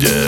yeah.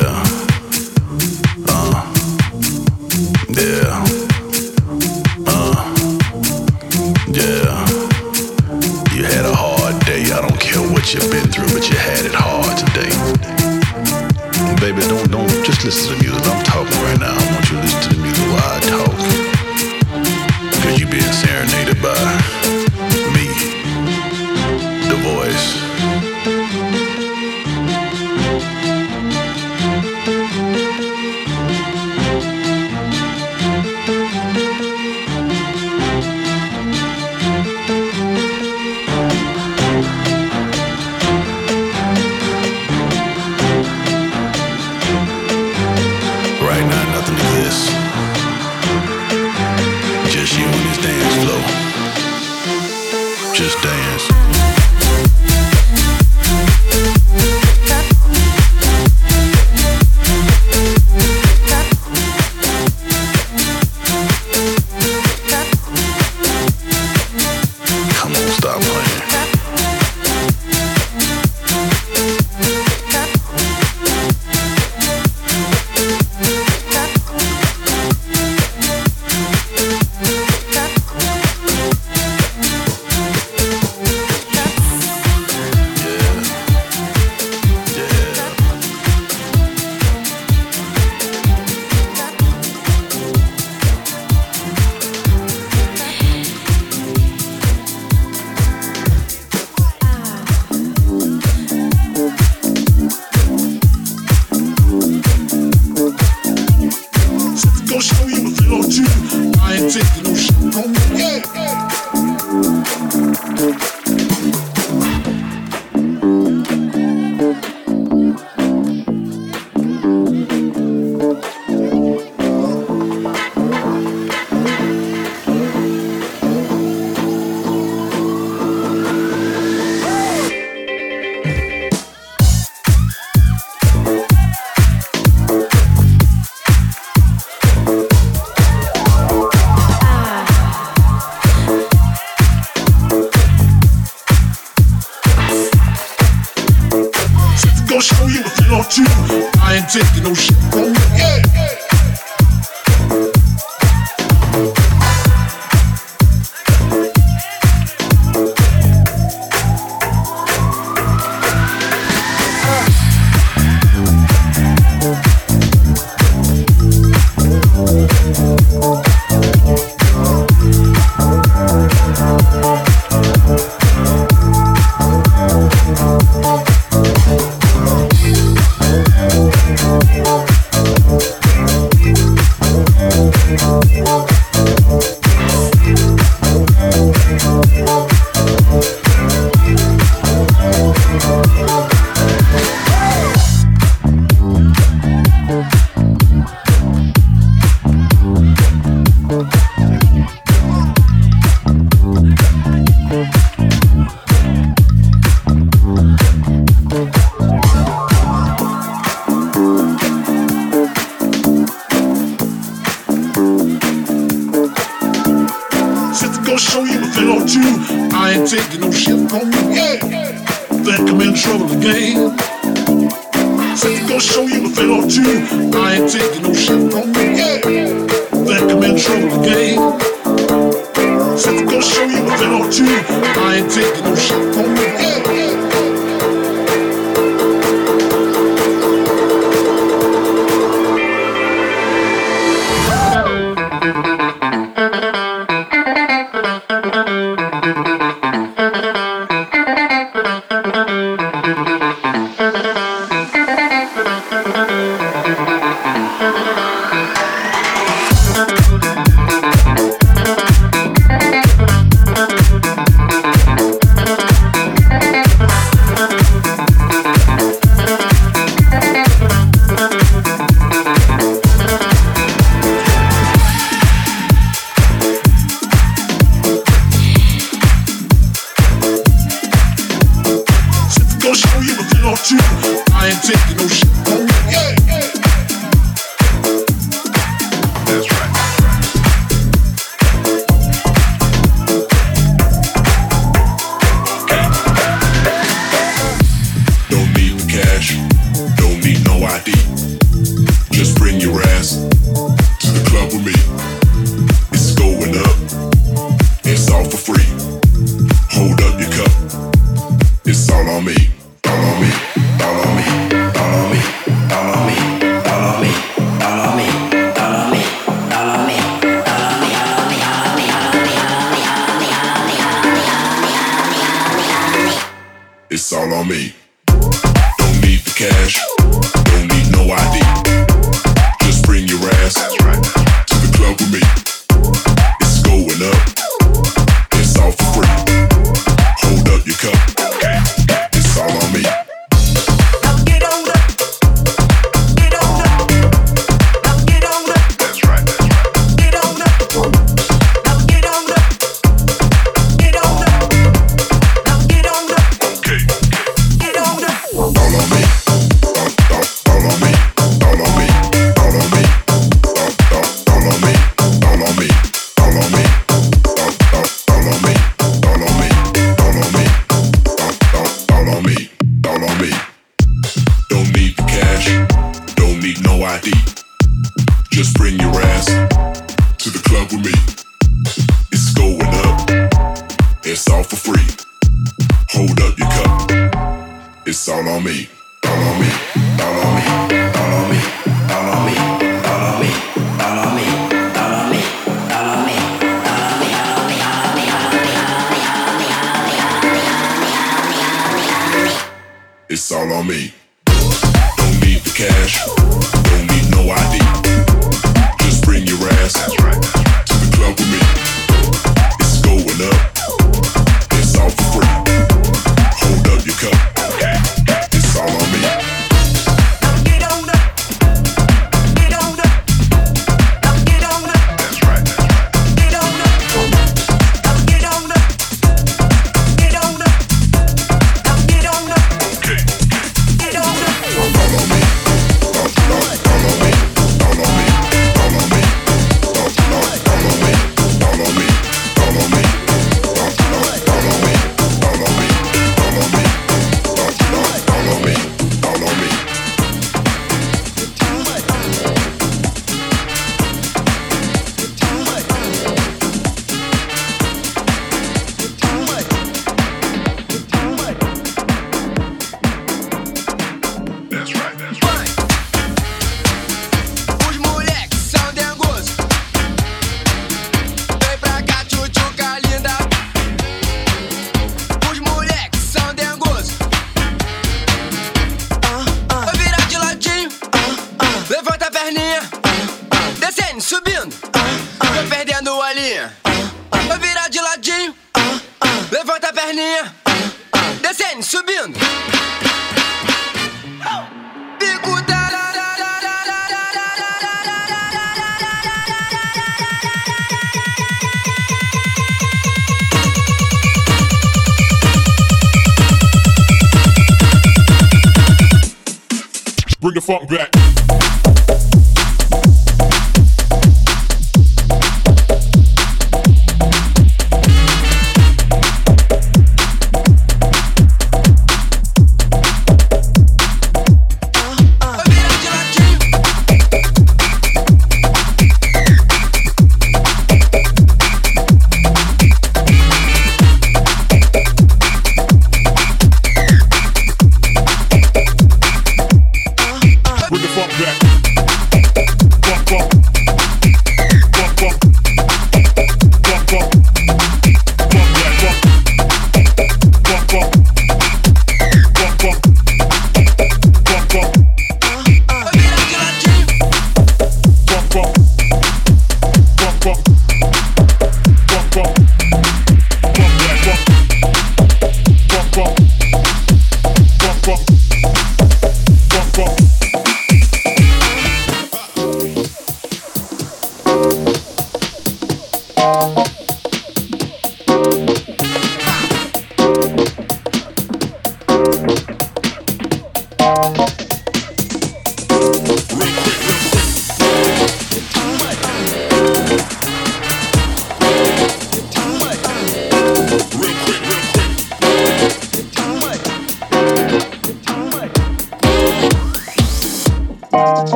fuck back.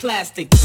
Plastic.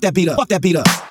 that beat up. Fuck that beat up.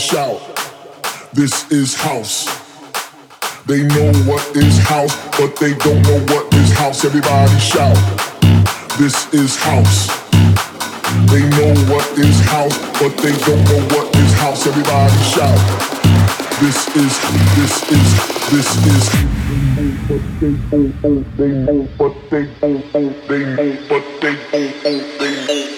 shout, this is house. They know what is house, but they don't know what is house. Everybody shout, this is house. They know what is house, but they don't know what is house. Everybody shout, this is, this is, this is. But they they they they they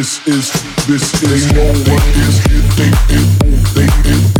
This is, this is, they know what is, they, they, they, they, they,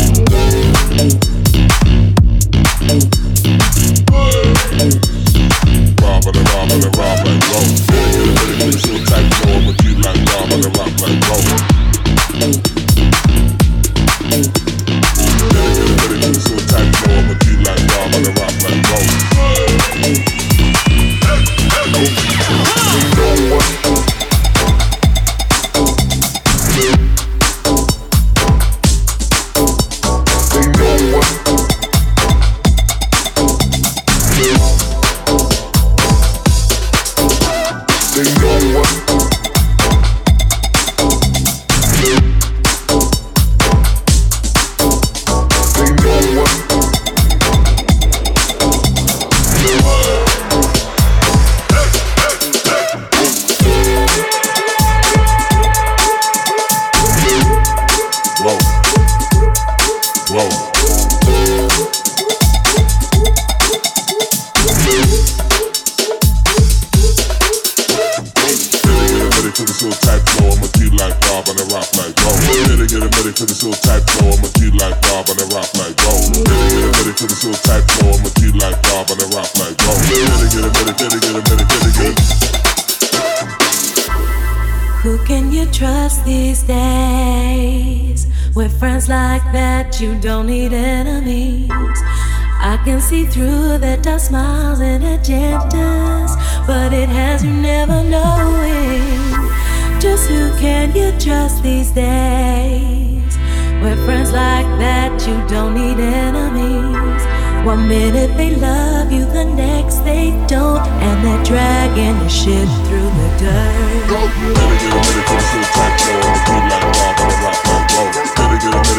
dragging your shit through the dirt. Get a minute for tight flow beat like rock like get a get a get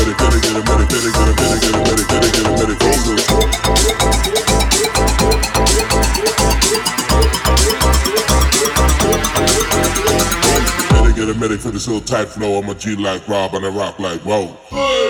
a get a get a get a get a for this little tight flow. I'm a G like Rob and I rock like whoa.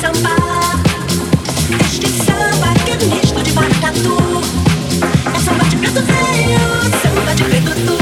Samba. De preto do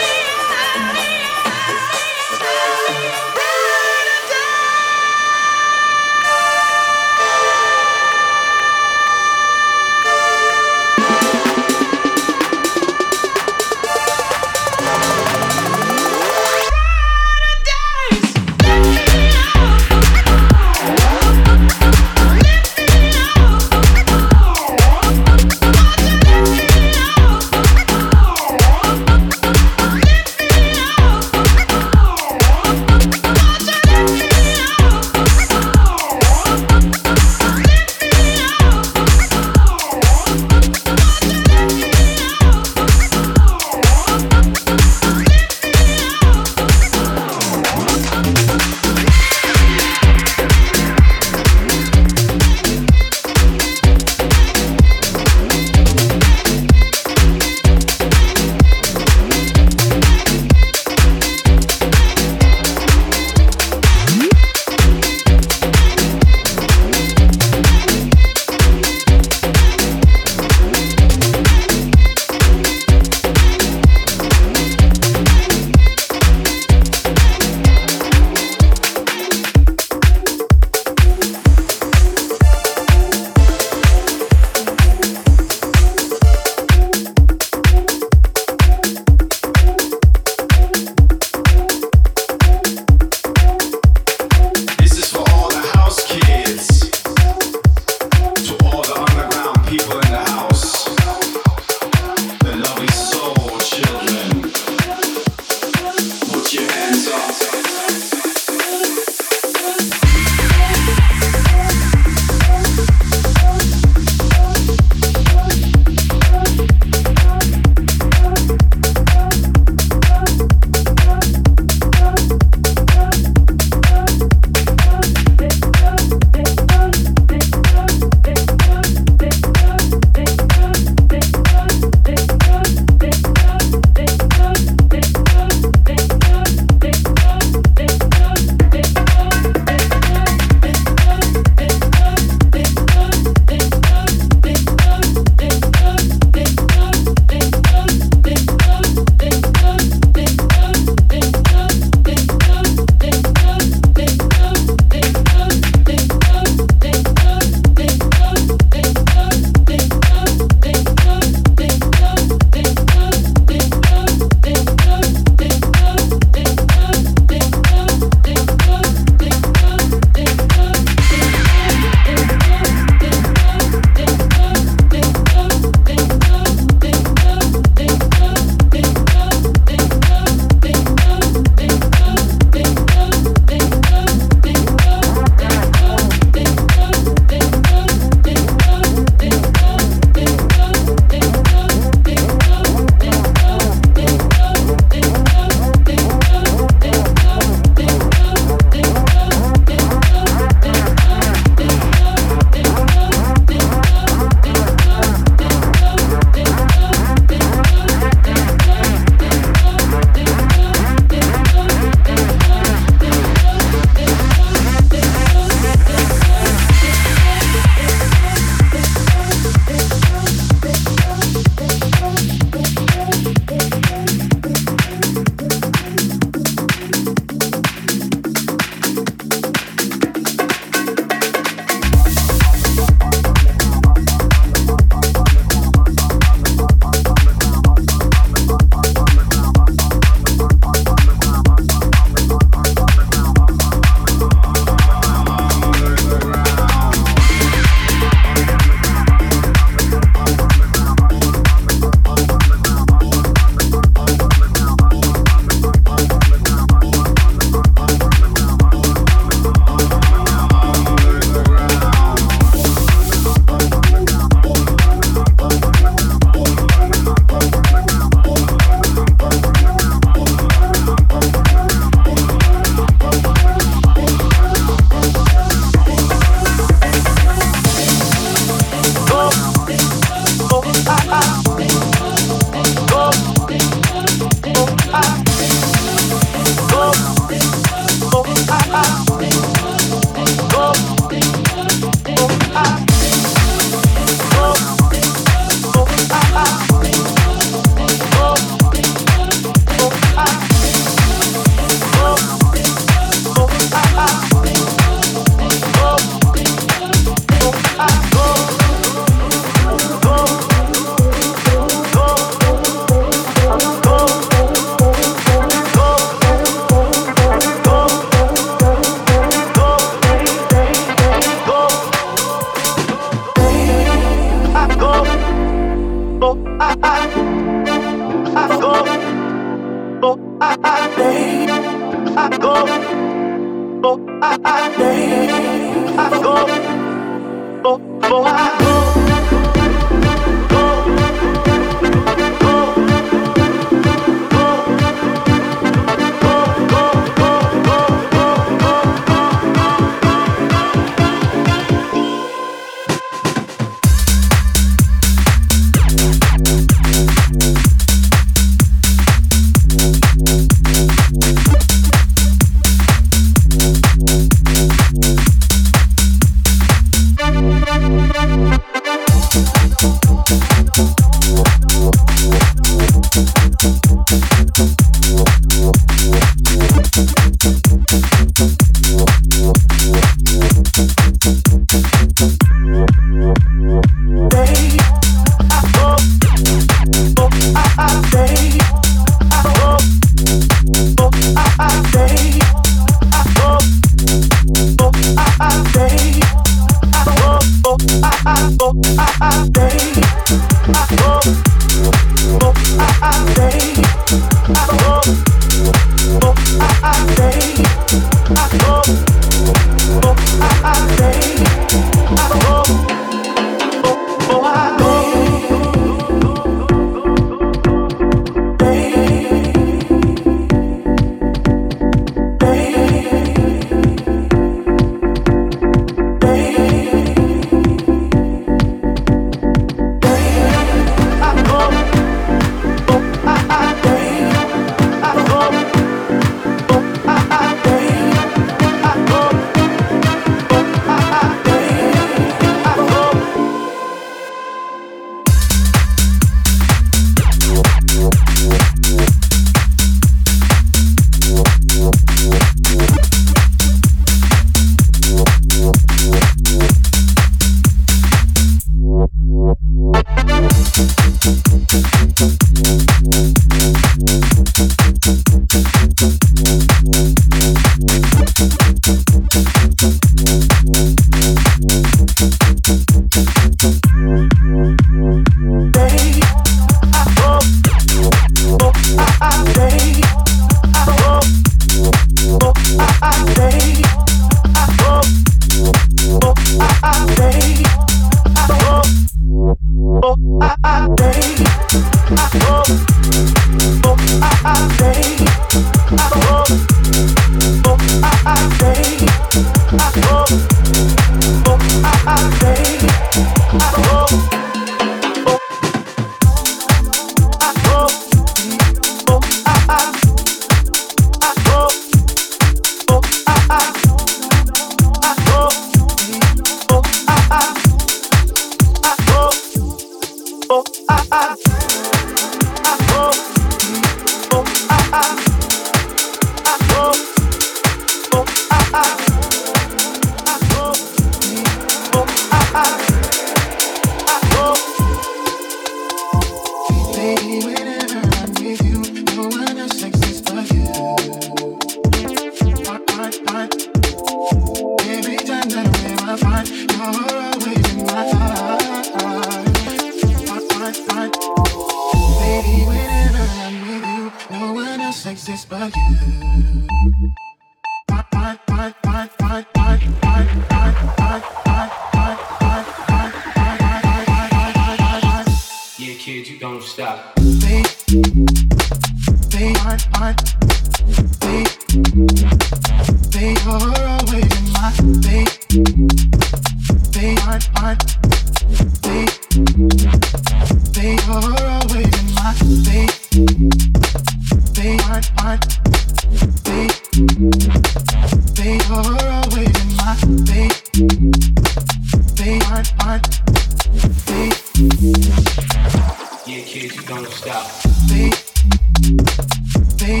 They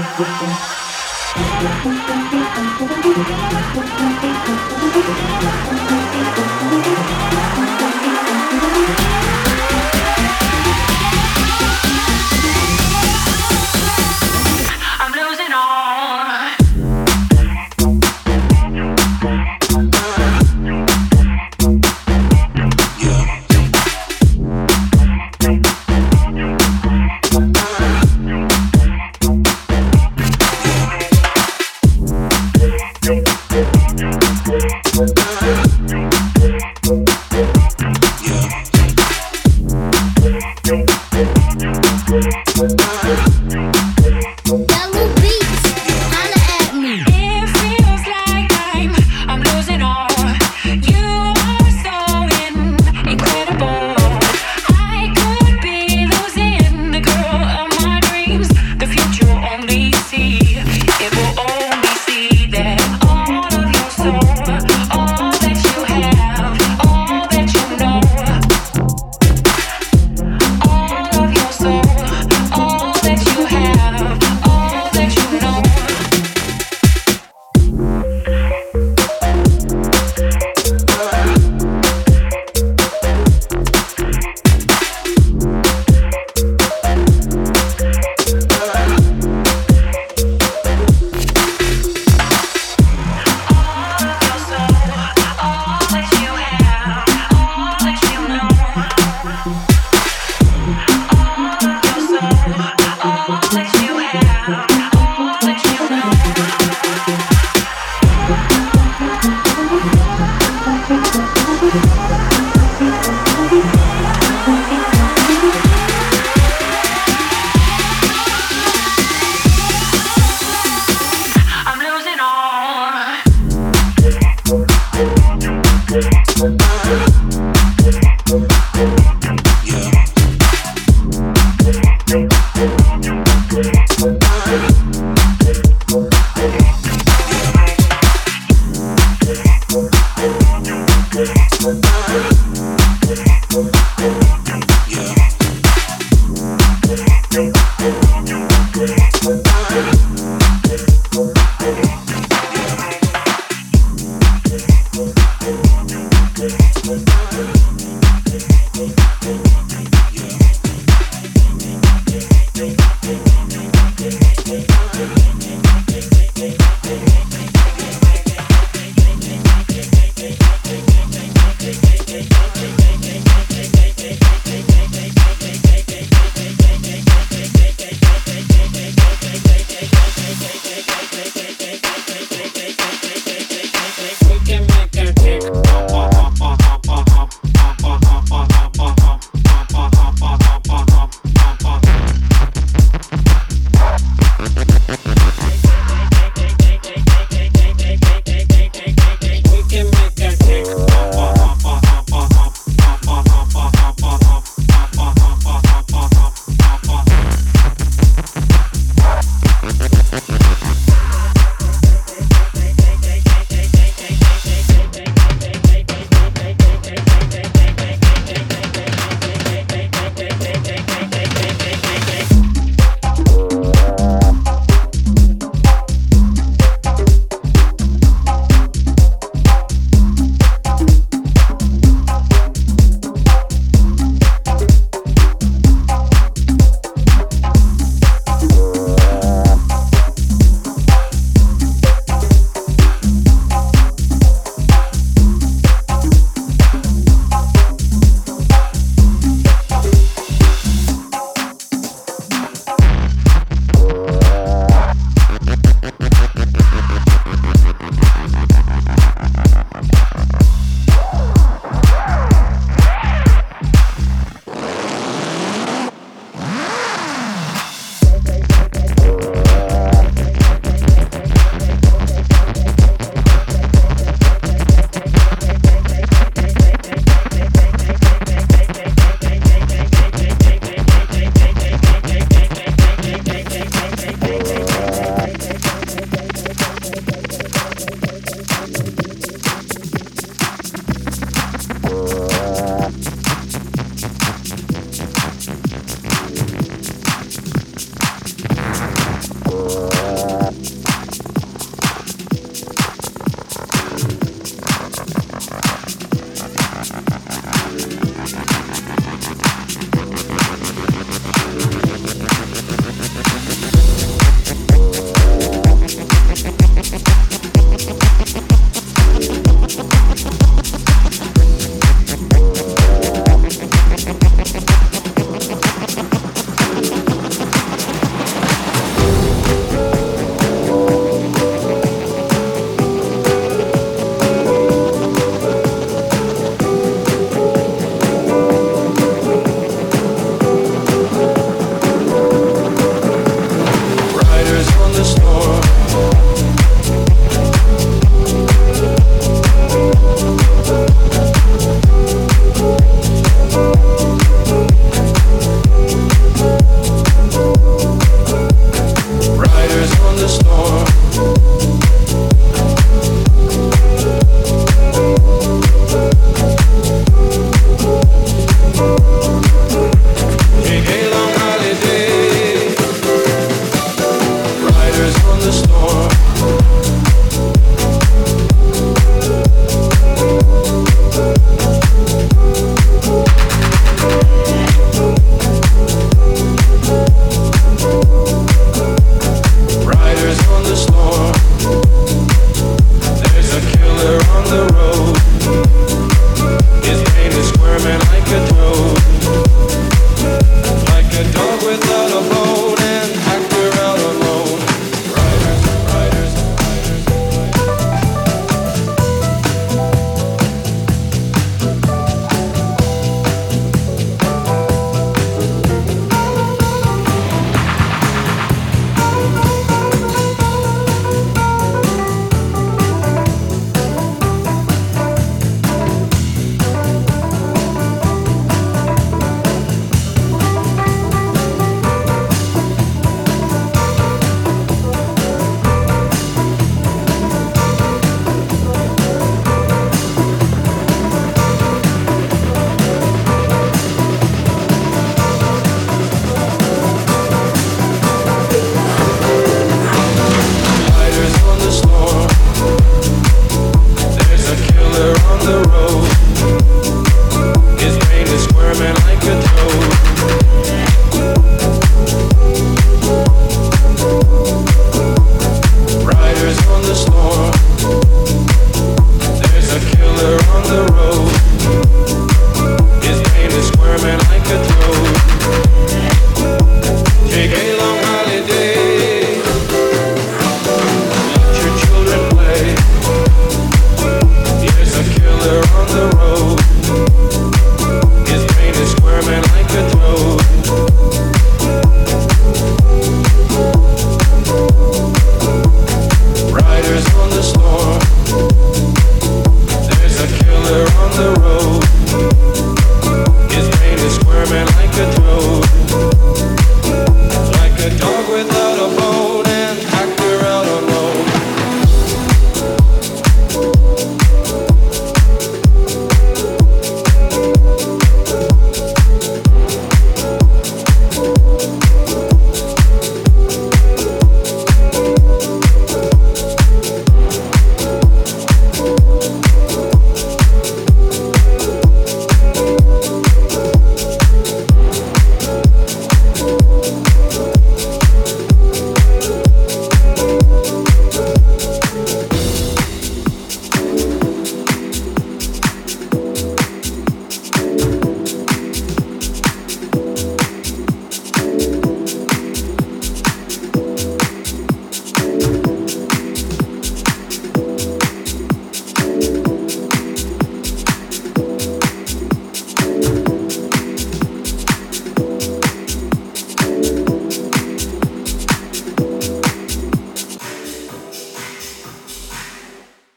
Thank you.